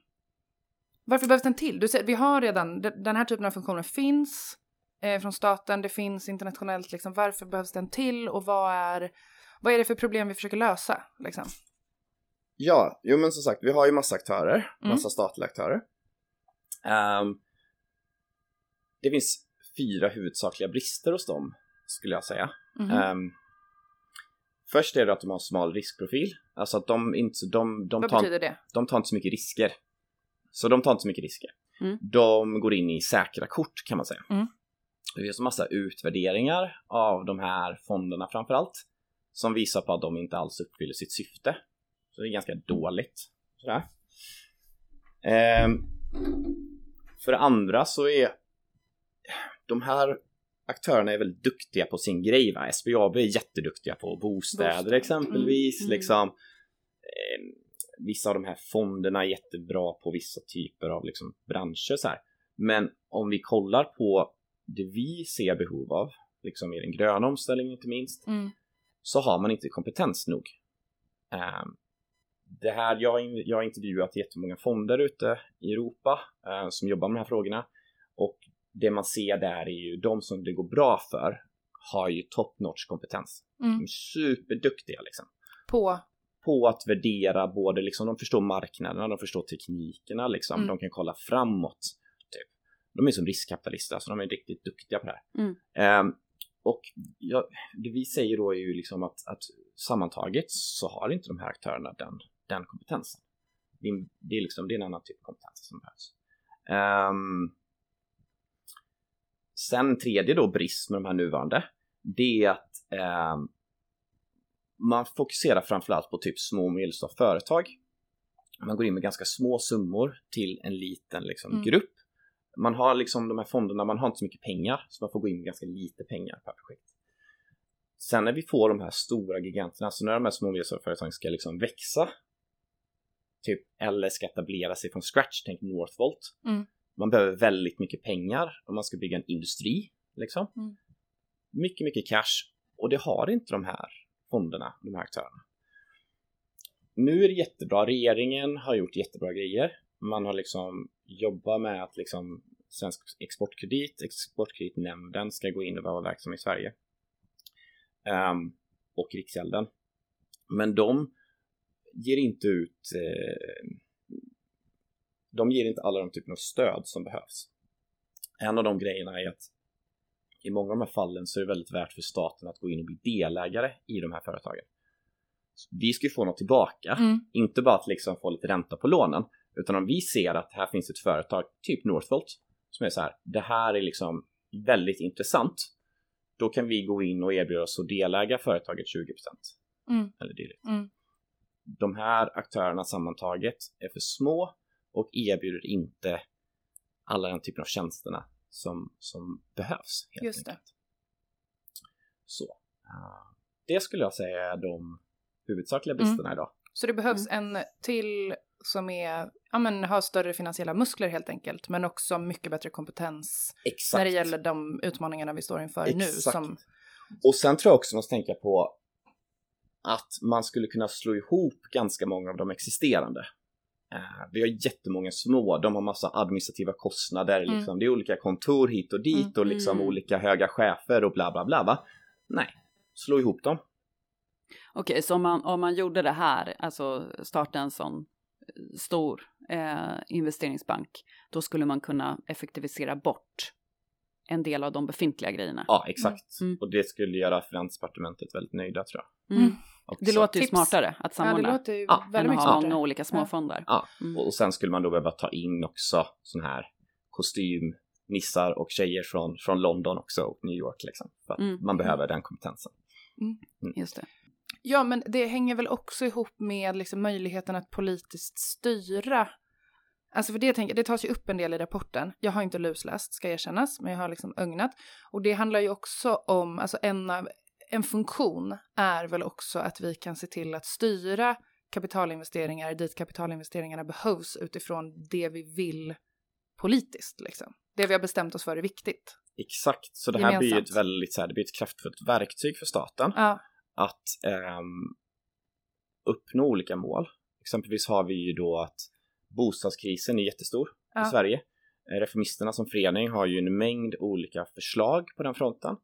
Varför behövs den till? Du säger, vi har redan, de- den här typen av funktioner finns eh, från staten, det finns internationellt liksom. Varför behövs den till och vad är, vad är det för problem vi försöker lösa liksom? Ja, jo men som sagt, vi har ju massa aktörer, Mm. massa statliga aktörer. Ehm, det finns fyra huvudsakliga brister hos dem, skulle jag säga. Mhm. Ehm, först är det att de har smal riskprofil, alltså att de inte, de, de vad tar, betyder det? de tar inte så mycket risker. Så de tar inte så mycket risker. Mm. De går in i säkra kort kan man säga. Mm. Det finns en massa utvärderingar av de här fonderna framförallt som visar på att de inte alls uppfyller sitt syfte. Så det är ganska dåligt. Sådär. Ehm, för det andra så är de här aktörerna är väldigt duktiga på sin grej. Va? SBAB är jätteduktiga på bostäder, Bostäder. exempelvis. Mm, mm. Liksom, eh, vissa av de här fonderna är jättebra på vissa typer av liksom, branscher. Så här. Men om vi kollar på det vi ser behov av, liksom i den gröna omställningen inte minst, Mm. så har man inte kompetens nog. Ehm, det här, jag, har intervjuat jättemånga fonder ute i Europa eh, som jobbar med de här frågorna och det man ser där är ju de som det går bra för har ju top notch kompetens. De Mm. är superduktiga liksom På, på att värdera både liksom, de förstår marknaderna, de förstår teknikerna liksom, Mm. de kan kolla framåt. Typ. De är som riskkapitalister, så de är riktigt duktiga på det här. Mm. Ehm, och ja, det vi säger då är ju liksom att, att sammantaget så har inte de här aktörerna den, den kompetensen. Det är, det, är liksom, det är en annan typ av kompetens som behövs. Ehm, sen tredje då brist med de här nuvarande, det är att ehm, man fokuserar framförallt på typ små och medelstora företag. Man går in med ganska små summor till en liten liksom, Mm. grupp. Man har liksom de här fonderna, man har inte så mycket pengar så man får gå in med ganska lite pengar per projekt. Sen när vi får de här stora giganterna, så när de här små och medelstora företagen ska liksom växa typ, eller ska etablera sig från scratch, tänk Northvolt. Mm. Man behöver väldigt mycket pengar om man ska bygga en industri. Liksom. Mm. Mycket, mycket cash. Och det har inte de här fonderna, de här aktörerna. Nu är det jättebra. Regeringen har gjort jättebra grejer. Man har liksom jobbat med att liksom Svensk Exportkredit, Exportkreditnämnden ska gå in och vara verksam i Sverige. Ehm, och Riksgälden. Men de ger inte ut eh, de ger inte alla de typen av stöd som behövs. En av de grejerna är att i många av de här fallen så är det väldigt värt för staten att gå in och bli delägare i de här företagen. Så Vi ska ju få något tillbaka, mm. inte bara att liksom få lite ränta på lånen, utan om vi ser att här finns ett företag, typ Northvolt, som är så här, det här är liksom väldigt intressant, då kan vi gå in och erbjuda oss att deläga företaget 20% Mm. eller dylikt. Mm. De här aktörerna sammantaget är för små och erbjuder inte alla den typen av tjänsterna som, som behövs. Helt Just det. enkelt. Så. eh, det skulle jag säga är de huvudsakliga Mm. bristerna idag. Så det behövs en till som är, ja men har större finansiella muskler helt enkelt, men också mycket bättre kompetens Exakt. när det gäller de utmaningarna vi står inför nu. Exakt. Som, Och sen tror jag också man ska tänka på att man skulle kunna slå ihop ganska många av de existerande. Eh, vi har jättemånga små, de har massa administrativa kostnader, Mm. liksom. det är olika kontor hit och dit Mm. och liksom Mm. olika höga chefer och bla bla bla va? Nej, slå ihop dem. Okej, så om man, om man gjorde det här, alltså starta en sån stor eh, investeringsbank, då skulle man kunna effektivisera bort en del av de befintliga grejerna. Ja, exakt. Mm. Och det skulle göra Finansdepartementet väldigt nöjda tror jag. Mm. Också. Det låter ju Tips. smartare att ja, det samordna låter ju Ja, än väldigt mycket ha smartare. många olika småfonder. Ja, Mm. och sen skulle man då behöva ta in också sån här kostymnissar och tjejer från, från London också och New York liksom. För att Mm. man behöver den kompetensen. Just det. Ja, men det hänger väl också ihop med liksom möjligheten att politiskt styra. Alltså för det, tänker, det tas ju upp en del i rapporten. Jag har inte lusläst, ska erkännas, men jag har liksom ögnat. Och det handlar ju också om, alltså en, av, en funktion är väl också att vi kan se till att styra kapitalinvesteringar dit kapitalinvesteringarna behövs utifrån det vi vill politiskt. Liksom. Det vi har bestämt oss för är viktigt. Exakt, så det här blir Gemensamt. ett väldigt så här, det blir ett kraftfullt verktyg för staten Ja, att ehm, uppnå olika mål. Exempelvis har vi ju då att bostadskrisen är jättestor Ja. i Sverige. Eh, Reformisterna som förening har ju en mängd olika förslag på den fronten.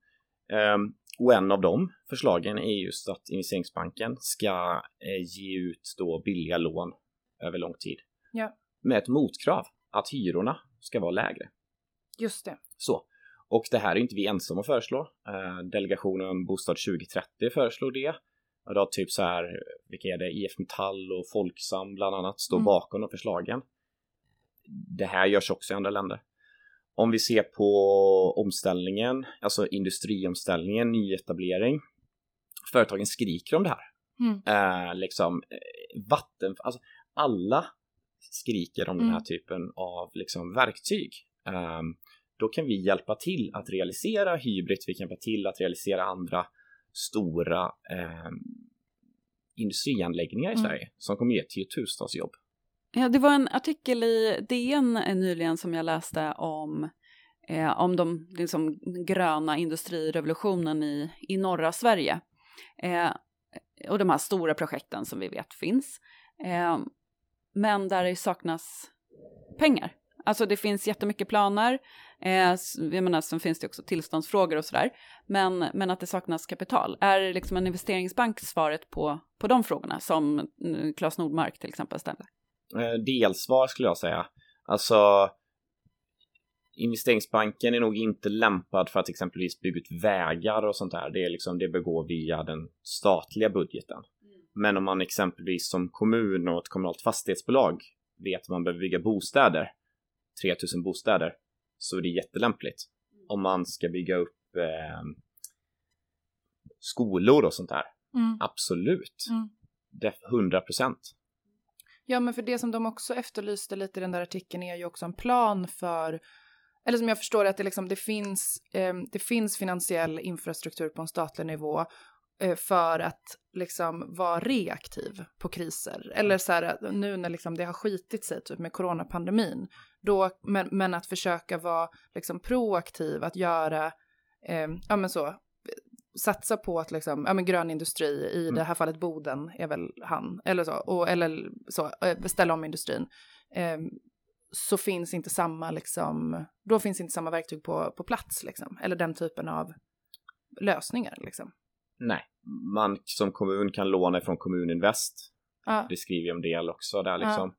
Ehm, och en av de förslagen är just att investeringsbanken ska eh, ge ut då billiga lån över lång tid. Ja. Med ett motkrav att hyrorna ska vara lägre. just det. Så. Och det här är inte vi ensamma att föreslå. Eh, delegationen Bostad 2030 föreslår det. Och då typ så här, vilka är det? IF Metall och Folksam bland annat står Mm. bakom de förslagen. Det här görs också i andra länder. Om vi ser på omställningen, alltså industriomställningen, nyetablering. Företagen skriker om det här. Mm. Eh, liksom eh, vatten, alltså alla skriker om den här Mm. typen av liksom verktyg. Ehm, då kan vi hjälpa till att realisera Hybrid, vi kan hjälpa till att realisera andra stora eh, industrianläggningar i Mm. Sverige som kommer ge tiotusentals jobb. Ja, det var en artikel i DN eh, nyligen som jag läste om, eh, om de liksom, gröna industrirevolutionen i, i norra Sverige. Eh, och de här stora projekten som vi vet finns. Eh, men där det saknas pengar. Alltså det finns jättemycket planer, eh, jag menar, sen finns det också tillståndsfrågor och sådär, men, men att det saknas kapital. Är liksom en investeringsbank svaret på, på de frågorna som eh, Claes Nordmark till exempel ställer? Eh, delsvar skulle jag säga. Alltså investeringsbanken är nog inte lämpad för att exempelvis bygga ut vägar och sånt där. Det är liksom det bör gå via den statliga budgeten. Men om man exempelvis som kommun och ett kommunalt fastighetsbolag vet att man behöver bygga bostäder, 3000 bostäder, så är det jättelämpligt. Om man ska bygga upp eh, skolor och sånt där. Mm. Absolut. Mm. Det 100 procent. Ja, men för det som de också efterlyste lite i den där artikeln är ju också en plan för eller som jag förstår det, att det, liksom, det, finns, eh, det finns finansiell infrastruktur på en statlig nivå eh, för att liksom vara reaktiv på kriser. Eller så här, nu när liksom det har skitit sig typ med coronapandemin, då, men, men att försöka vara liksom proaktiv, att göra, eh, ja men så, satsa på att liksom, ja men grön industri, i Mm. det här fallet Boden är väl han, eller så, och, eller så, eh, ställa om industrin. Eh, så finns inte samma liksom, då finns inte samma verktyg på, på plats liksom, eller den typen av lösningar liksom. Nej, man som kommun kan låna från Kommuninvest. Ja, Det skriver jag en del också där liksom.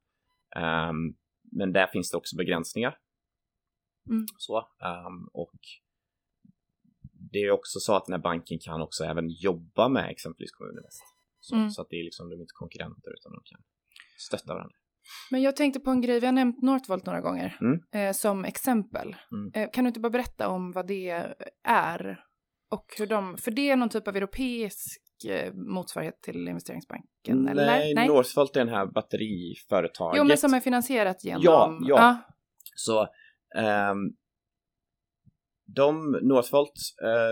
Ehm, men där finns det också begränsningar. Mm. Så, ehm, och det är också så att den här banken kan också även jobba med exempelvis Kommuninvest. Så, Mm. så att det är liksom, de är inte konkurrenter utan de kan stötta varandra. Men jag tänkte på en grej, vi har nämnt Northvolt några gånger Mm. eh, som exempel. Mm. Eh, kan du inte bara berätta om vad det är? Och hur de, för det är någon typ av europeisk eh, motsvarighet till investeringsbanken, eller? Nej, Northvolt är den här batteriföretaget. Jo, men som är finansierat genom... Ja, ja. Ah, Så ehm, de, Northvolt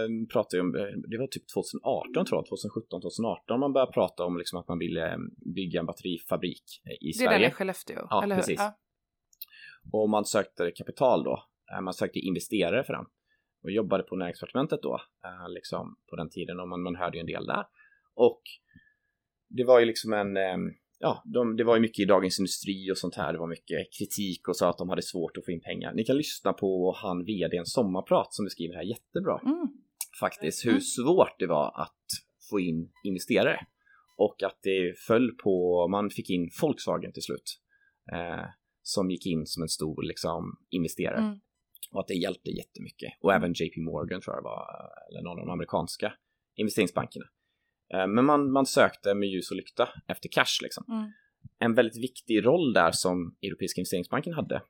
um, pratade ju om, eh, det var typ 2018 tror jag, 2017, 2018 man började prata om liksom att man ville eh, bygga en batterifabrik eh, i det är den Sverige. i Skellefteå, Ja, eller hur? precis. Ja. Och man sökte kapital då, Eh, man sökte investerare för den. Och jobbade på näringsdepartementet då, eh, liksom på den tiden och man, man hörde ju en del där. Och det var ju liksom en, eh, ja, de, det var ju mycket i Dagens Industri och sånt här. Det var mycket kritik och så att de hade svårt att få in pengar. Ni kan lyssna på han vdn Sommarprat som beskriver det här jättebra Mm. faktiskt hur svårt det var att få in investerare och att det föll på, man fick in Volkswagen till slut eh, som gick in som en stor liksom investerare Mm. och att det hjälpte jättemycket och även JP Morgan tror jag det var eller någon av de amerikanska investeringsbankerna. Eh, men man, man sökte med ljus och lykta efter cash liksom. Mm. En väldigt viktig roll där som Europeiska investeringsbanken hade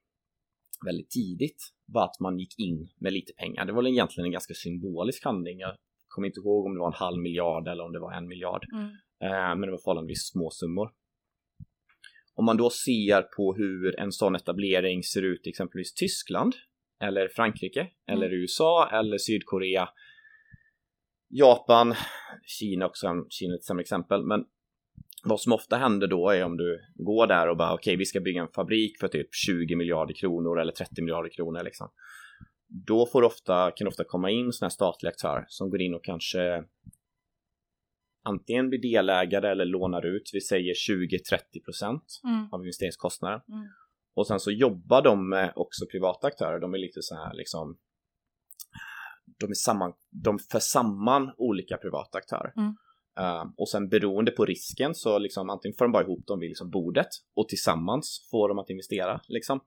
väldigt tidigt var att man gick in med lite pengar. Det var egentligen en ganska symbolisk handling. Jag kommer inte ihåg om det var en halv miljard eller om det var en miljard. Mm. Eh, men det var förhållandevis små summor. Om man då ser på hur en sån etablering ser ut i exempelvis Tyskland eller Frankrike eller USA eller Sydkorea Japan, Kina också, Kina är ett sämre exempel, men vad som ofta händer då är om du går där och bara okej, vi ska bygga en fabrik för typ 20 miljarder kronor eller 30 miljarder kronor liksom. Då får ofta, kan ofta komma in sådana här statliga aktörer som går in och kanske antingen blir delägare eller lånar ut, vi säger 20-30 procent Mm. av investeringskostnaden. Mm. Och sen så jobbar de med också privata aktörer, de är lite så här liksom de, är samman, de för samman olika privata aktörer. Mm. Uh, och sen beroende på risken så liksom antingen får de bara ihop dem vid liksom bordet och tillsammans får de att investera liksom.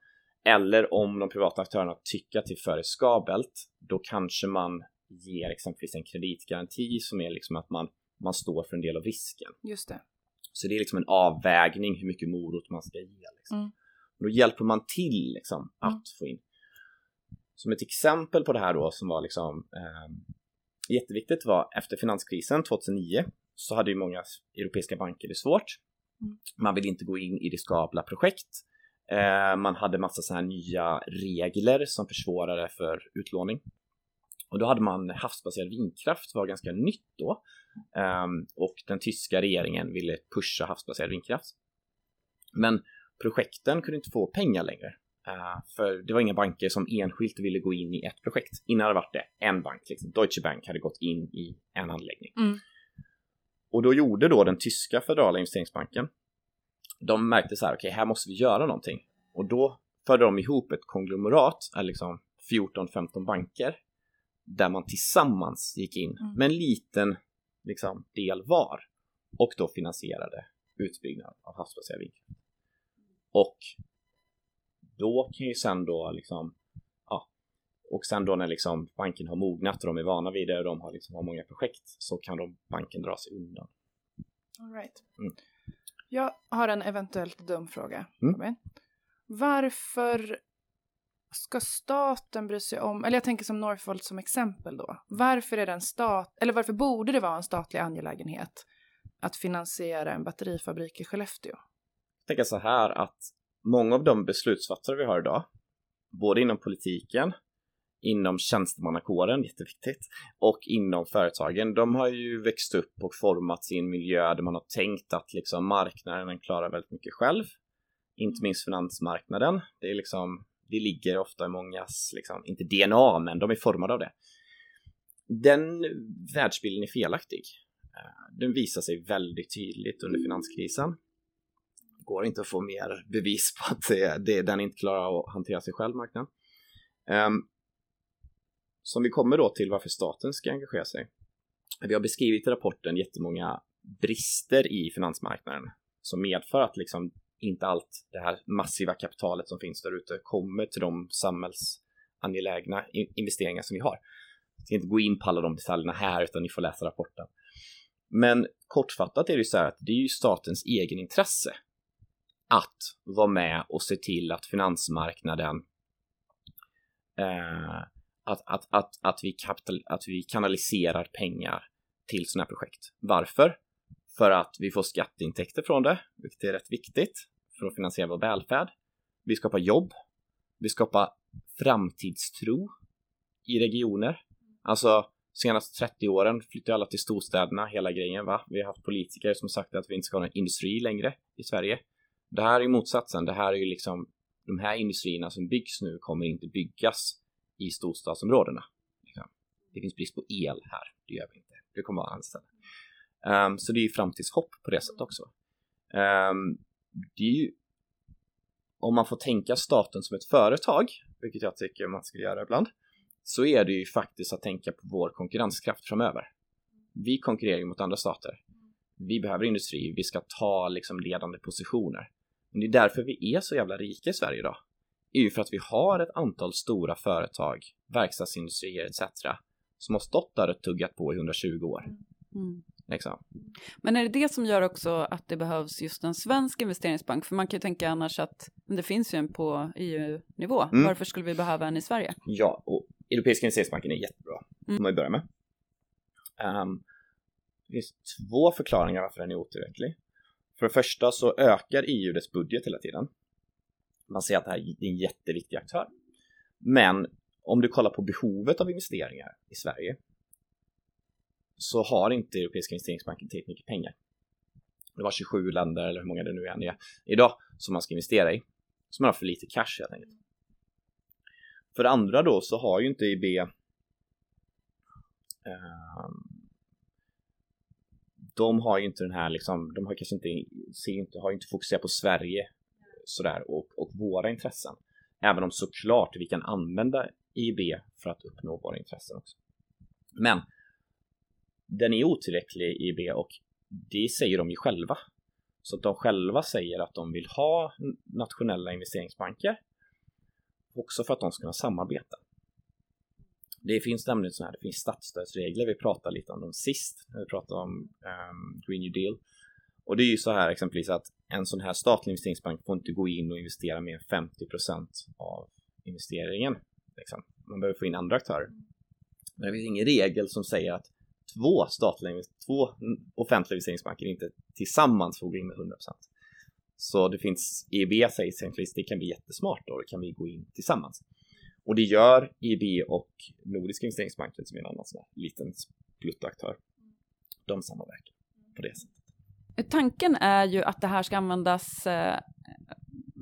Eller om de privata aktörerna tycker att det är för riskabelt, då kanske man ger exempelvis en kreditgaranti som är liksom att man, man står för en del av risken. Just det. Så det är liksom en avvägning hur mycket morot man ska ge. Liksom. Mm. Då hjälper man till liksom, att Mm. få in. Som ett exempel på det här då som var liksom eh, jätteviktigt var efter finanskrisen 2009 så hade ju många europeiska banker det svårt. Mm. Man vill inte gå in i riskabla projekt Eh, man hade massa sådana här nya regler som försvårade för utlåning. Och då hade man havsbaserad vindkraft var ganska nytt då. Um, och den tyska regeringen ville pusha havsbaserad vindkraft. Men projekten kunde inte få pengar längre. Uh, för det var inga banker som enskilt ville gå in i ett projekt. Innan hade det varit det en bank, liksom. Deutsche Bank hade gått in i en anläggning. Mm. Och då gjorde då den tyska federala investeringsbanken, de märkte så här, okej, okay, här måste vi göra någonting. Och då förde de ihop ett konglomerat, liksom 14-15 banker, där man tillsammans gick in Mm. med en liten liksom, del var och då finansierade utbyggnad av havsbaserad vindkraft. Och då kan ju sen då liksom, ja, och sen då när liksom banken har mognat och de är vana vid det och de har liksom har många projekt så kan de banken dra sig undan. All right. Mm. Jag har en eventuellt dum fråga. Mm. Varför ska staten bry sig om, eller jag tänker som Northvolt som exempel då. Varför är det en stat, eller varför borde det vara en statlig angelägenhet att finansiera en batterifabrik i Skellefteå? Jag tänker så här att många av de beslutsfattare vi har idag, både inom politiken, inom tjänstemannakåren, jätteviktigt, och inom företagen, de har ju växt upp och format sin miljö där man har tänkt att liksom marknaden klarar väldigt mycket själv. Inte minst finansmarknaden. Det är liksom, det ligger ofta i mångas, liksom, inte DNA, men de är formade av det. Den världsbilden är felaktig. Eh, den visar sig väldigt tydligt under finanskrisen går inte att få mer bevis på att det, det, den inte klarar att hantera sig själv, marknaden. Um, ehm, som vi kommer då till varför staten ska engagera sig. Vi har beskrivit i rapporten jättemånga brister i finansmarknaden som medför att liksom inte allt det här massiva kapitalet som finns där ute kommer till de samhällsangelägna investeringar som vi har. Jag ska inte gå in på alla de detaljerna här utan ni får läsa rapporten. Men kortfattat är det ju så här att det är ju statens egen intresse att vara med och se till att finansmarknaden eh, att, att, att, att, vi kapital, att vi kanaliserar pengar till sådana här projekt. Varför? För att vi får skatteintäkter från det, vilket är rätt viktigt för att finansiera vår välfärd. Vi skapar jobb. Vi skapar framtidstro i regioner. Alltså senaste 30 åren flyttar alla till storstäderna, hela grejen va. Vi har haft politiker som sagt att vi inte ska ha någon industri längre i Sverige. Det här är ju motsatsen. Det här är ju liksom de här industrierna som byggs nu kommer inte byggas i storstadsområdena. Liksom. Det finns brist på el här. Det gör vi inte. Det kommer vara anställda. Um, ehm, så det är ju framtidshopp på det sättet också. Um, det är ju om man får tänka staten som ett företag, vilket jag tycker man ska göra ibland, så är det ju faktiskt att tänka på vår konkurrenskraft framöver. Vi konkurrerar ju mot andra stater. Vi behöver industri, vi ska ta liksom ledande positioner. Men det är därför vi är så jävla rika i Sverige idag. Det är ju för att vi har ett antal stora företag, verkstadsindustrier etc. som har stått där och tuggat på i 120 år. Mm. Liksom. Men är det det som gör också att det behövs just en svensk investeringsbank? För man kan ju tänka annars att det finns ju en på EU-nivå. Mm. Varför skulle vi behöva en i Sverige? Ja, och Europeiska investeringsbanken är jättebra. Mm. får man ju börja med. Ehm, det finns två förklaringar varför den är otillräcklig. För det första så ökar EU dess budget hela tiden. Man ser att det här är en jätteviktig aktör. Men om du kollar på behovet av investeringar i Sverige så har inte Europeiska investeringsbanken tillräckligt mycket pengar. Det var 27 länder eller hur många det nu än är idag som man ska investera i. Så man har för lite cash helt enkelt. För det andra då så har ju inte EIB eh, de har ju inte den här liksom, de har kanske inte, ser inte, har inte fokuserat på Sverige sådär och, och våra intressen. Även om såklart vi kan använda EIB för att uppnå våra intressen också. Men den är otillräcklig EIB och det säger de ju själva. Så att de själva säger att de vill ha nationella investeringsbanker också för att de ska kunna samarbeta. Det finns nämligen så här, det finns statsstödsregler, vi pratade lite om dem sist, när vi pratade om um, Green New Deal. Och det är ju så här exempelvis att en sån här statlig investeringsbank får inte gå in och investera mer än 50% av investeringen. Liksom. Man behöver få in andra aktörer. Men det finns ingen regel som säger att två statliga, två offentliga investeringsbanker inte tillsammans får gå in med 100% Så det finns EIB säger exempelvis det kan bli jättesmart då, det kan vi gå in tillsammans. Och det gör EIB och Nordiska investeringsbanken som är en annan sån här liten pluttaktör. De samverkar på det sättet. Tanken är ju att det här ska användas eh,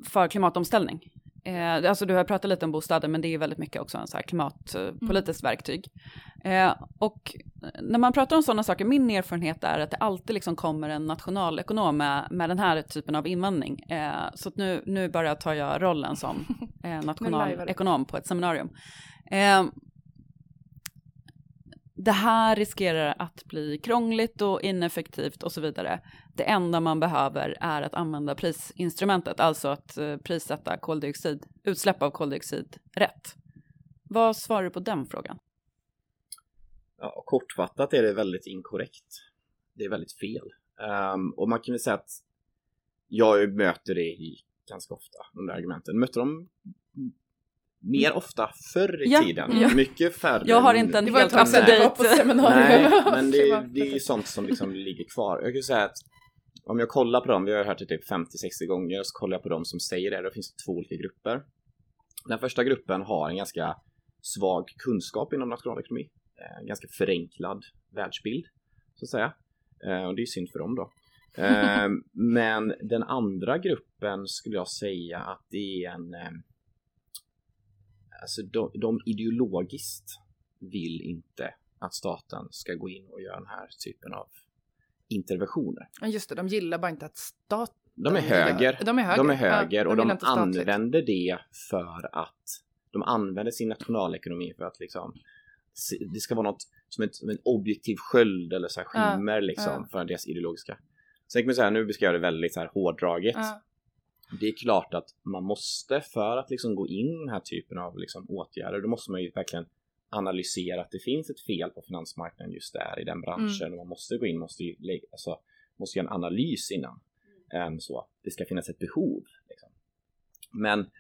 för klimatomställning. Eh, alltså du har pratat lite om bostäder, men det är väldigt mycket också en så här klimatpolitiskt mm. verktyg. Eh, och när man pratar om sådana saker, min erfarenhet är att det alltid liksom kommer en nationalekonom med, med den här typen av invändning. Eh, så nu, nu bara tar jag rollen som eh, nationalekonom på ett seminarium. Det här riskerar att bli krångligt och ineffektivt och så vidare. Det enda man behöver är att använda prisinstrumentet, alltså att eh, prissätta koldioxid, utsläpp av koldioxid rätt. Vad svarar du på den frågan? Ja, kortfattat är det väldigt inkorrekt. Det är väldigt fel. Um, och man kan väl säga att jag möter det ganska ofta, de där argumenten. Mötte dem mer mm. ofta förr i ja, tiden. Ja. Mycket färre. Jag har inte en helt up to date. Nej, men det, det är ju sånt som liksom ligger kvar. Jag kan säga att om jag kollar på dem, vi har hört det typ 50-60 gånger, så kollar jag på dem som säger det, då finns det två olika grupper. Den första gruppen har en ganska svag kunskap inom nationalekonomi. Eh, en ganska förenklad världsbild, så att säga. Eh, och det är synd för dem då. Eh, men den andra gruppen skulle jag säga att det är en alltså de, de ideologiskt vill inte att staten ska gå in och göra den här typen av interventioner. Just det, de gillar bara inte att staten de är höger. De är höger, de är höger ja, och de, de använder det för att de använder sin nationalekonomi för att liksom det ska vara något som, ett, som en objektiv sköld eller så här skimmer ja, liksom ja. för deras ideologiska. Sen kan man säga, nu beskriver jag det väldigt så här hårdraget. Ja det är klart att man måste för att liksom gå in i den här typen av liksom åtgärder, då måste man ju verkligen analysera att det finns ett fel på finansmarknaden just där i den branschen mm. man måste gå in, måste ju alltså, måste göra en analys innan. Mm. så det ska finnas ett behov. Liksom. Men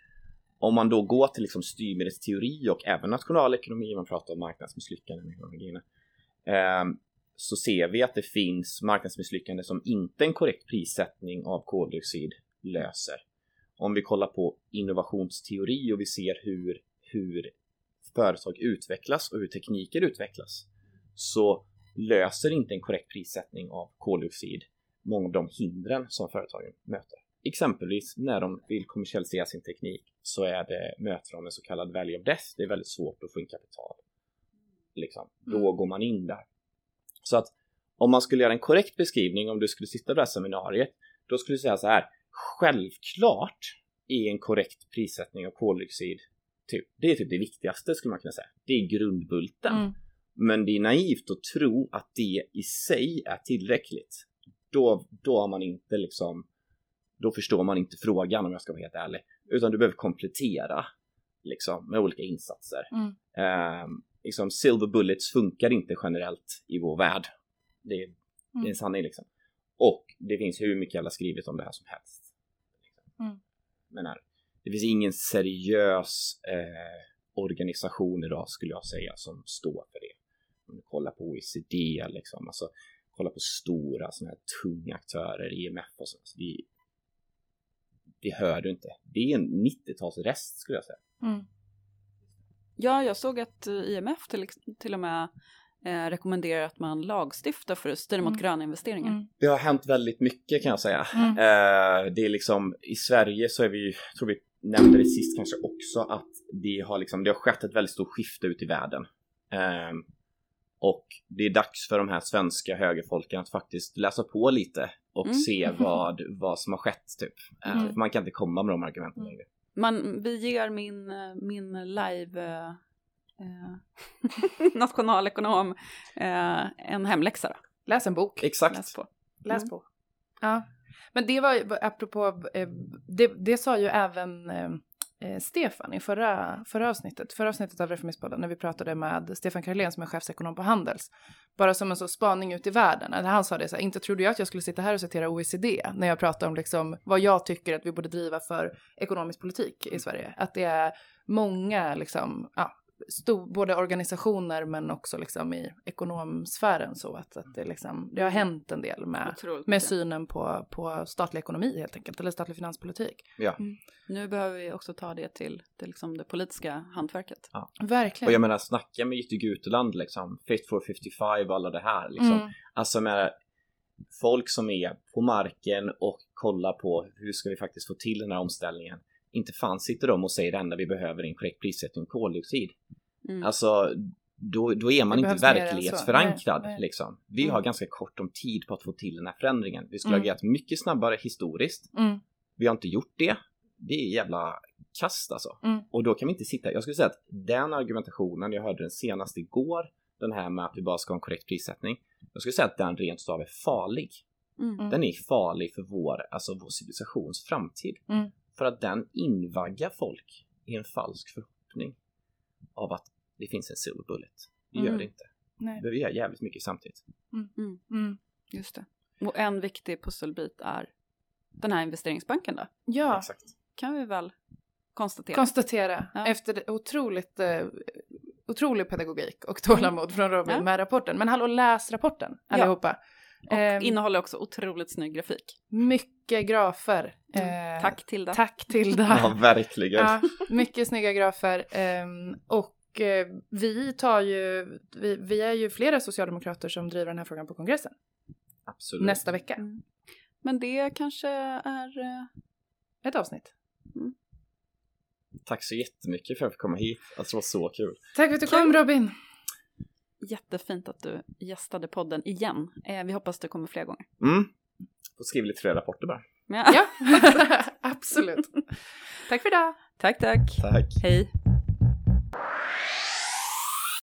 om man då går till liksom styrmedelsteori och även nationalekonomi, man pratar om marknadsmisslyckanden eh, så ser vi att det finns marknadsmisslyckanden som inte är en korrekt prissättning av koldioxid löser. Om vi kollar på innovationsteori och vi ser hur, hur företag utvecklas och hur tekniker utvecklas så löser inte en korrekt prissättning av koldioxid många av de hindren som företagen möter. Exempelvis när de vill kommersialisera sin teknik så är det, möter de en så kallad value of death. Det är väldigt svårt att få in kapital. Liksom. Då mm. går man in där. Så att om man skulle göra en korrekt beskrivning, om du skulle sitta på det här seminariet, då skulle du säga så här självklart är en korrekt prissättning av koldioxid typ, det är typ det viktigaste skulle man kunna säga. Det är grundbulten. Mm. Men det är naivt att tro att det i sig är tillräckligt. Då, då har man inte liksom, då förstår man inte frågan om jag ska vara helt ärlig. Utan du behöver komplettera liksom med olika insatser. Mm. Eh, liksom silver bullets funkar inte generellt i vår värld. Det, är, mm. det är en mm. sanning liksom. Och det finns hur mycket jävla skrivet om det här som helst. Mm. Men det finns ingen seriös eh, organisation idag skulle jag säga som står för det. Om du kollar på OECD liksom, alltså kolla på stora sådana här tunga aktörer, IMF och så. Alltså, det, det hör du inte. Det är en 90-talsrest skulle jag säga. Mm. Ja, jag såg att IMF till, till och med eh, rekommenderar att man lagstiftar för att styra mot mm. gröna investeringar. Mm. Det har hänt väldigt mycket kan jag säga. Mm. Eh, det är liksom i Sverige så är vi, tror vi nämnde det sist kanske också, att det har liksom, det har skett ett väldigt stort skifte ut i världen. Eh, och det är dags för de här svenska högerfolken att faktiskt läsa på lite och mm. se vad, vad som har skett typ. Eh, mm. Man kan inte komma med de argumenten mm. längre. Man, vi ger min, min live eh, nationalekonom eh, en hemläxa då. Läs en bok. Exakt. Läs på. Läs mm. på. Ja. Men det var apropå, eh, det, det sa ju även eh, eh, Stefan i förra, förra avsnittet, förra avsnittet av Reformistpodden när vi pratade med Stefan Karlén som är chefsekonom på Handels. Bara som en så spaning ut i världen. Han sa det så här, inte trodde jag att jag skulle sitta här och citera OECD när jag pratar om liksom vad jag tycker att vi borde driva för ekonomisk politik i Sverige. Att det är många liksom, ja, stor, både organisationer men också liksom i ekonomsfären så att, att det, liksom, det har hänt en del med, Otroligt med synen på, på statlig ekonomi helt enkelt, eller statlig finanspolitik. Ja. Nu behöver vi också ta det till, till liksom det politiska hantverket. Verkligen. Och jag menar, snacka med Jytte Guteland liksom, Fit for 55 och alla det här liksom. Mm. Alltså med folk som är på marken och kollar på hur ska vi faktiskt få till den här omställningen. Inte fan sitter de och säger det enda vi behöver är en korrekt prissättning koldioxid. Mm. Alltså, då, då är man Det inte verklighetsförankrad. Nej, nej. Liksom. Vi Mm. har ganska kort om tid på att få till den här förändringen. Vi skulle Mm. ha agerat mycket snabbare historiskt. Mm. Vi har inte gjort det. Det är jävla kast alltså. Mm. Och då kan vi inte sitta. Jag skulle säga att den argumentationen, jag hörde den senast igår, den här med att vi bara ska ha en korrekt prissättning. Jag skulle säga att den rent utav är farlig. Mm. Mm. Den är farlig för vår, alltså vår civilisations framtid. Mm. För att den invaggar folk i en falsk förhoppning av att det finns en silver bullet. Det gör Mm. det inte. Nej. Vi behöver göra jävligt mycket samtidigt. Mm. Mm. Just det. Och en viktig pusselbit är den här investeringsbanken då. Ja, Exakt. Kan vi väl konstatera. konstatera Ja. efter otroligt, eh, otrolig pedagogik och tålamod från Robin Ja. med rapporten. Men hallå, läs rapporten Ja. Och Ehm, innehåller också otroligt snygg grafik. Mycket grafer. Eh, Tack Tilda. Tack Tilda. Ja, verkligen. Ja, mycket snygga grafer. Ehm, och eh, vi tar ju, vi, vi är ju flera socialdemokrater som driver den här frågan på kongressen Absolut. nästa vecka. Mm. Men det kanske är... eh, Ett avsnitt. Tack så jättemycket för att jag fick komma hit. Alltså, det var så kul. Tack för att du Kul. kom Robin. Jättefint att du gästade podden igen. Eh, vi hoppas det kommer fler gånger. Mm. Får skriva lite fler rapporter bara. Ja. Ja, absolut. Tack för idag. Tack, tack. Tack. Hej.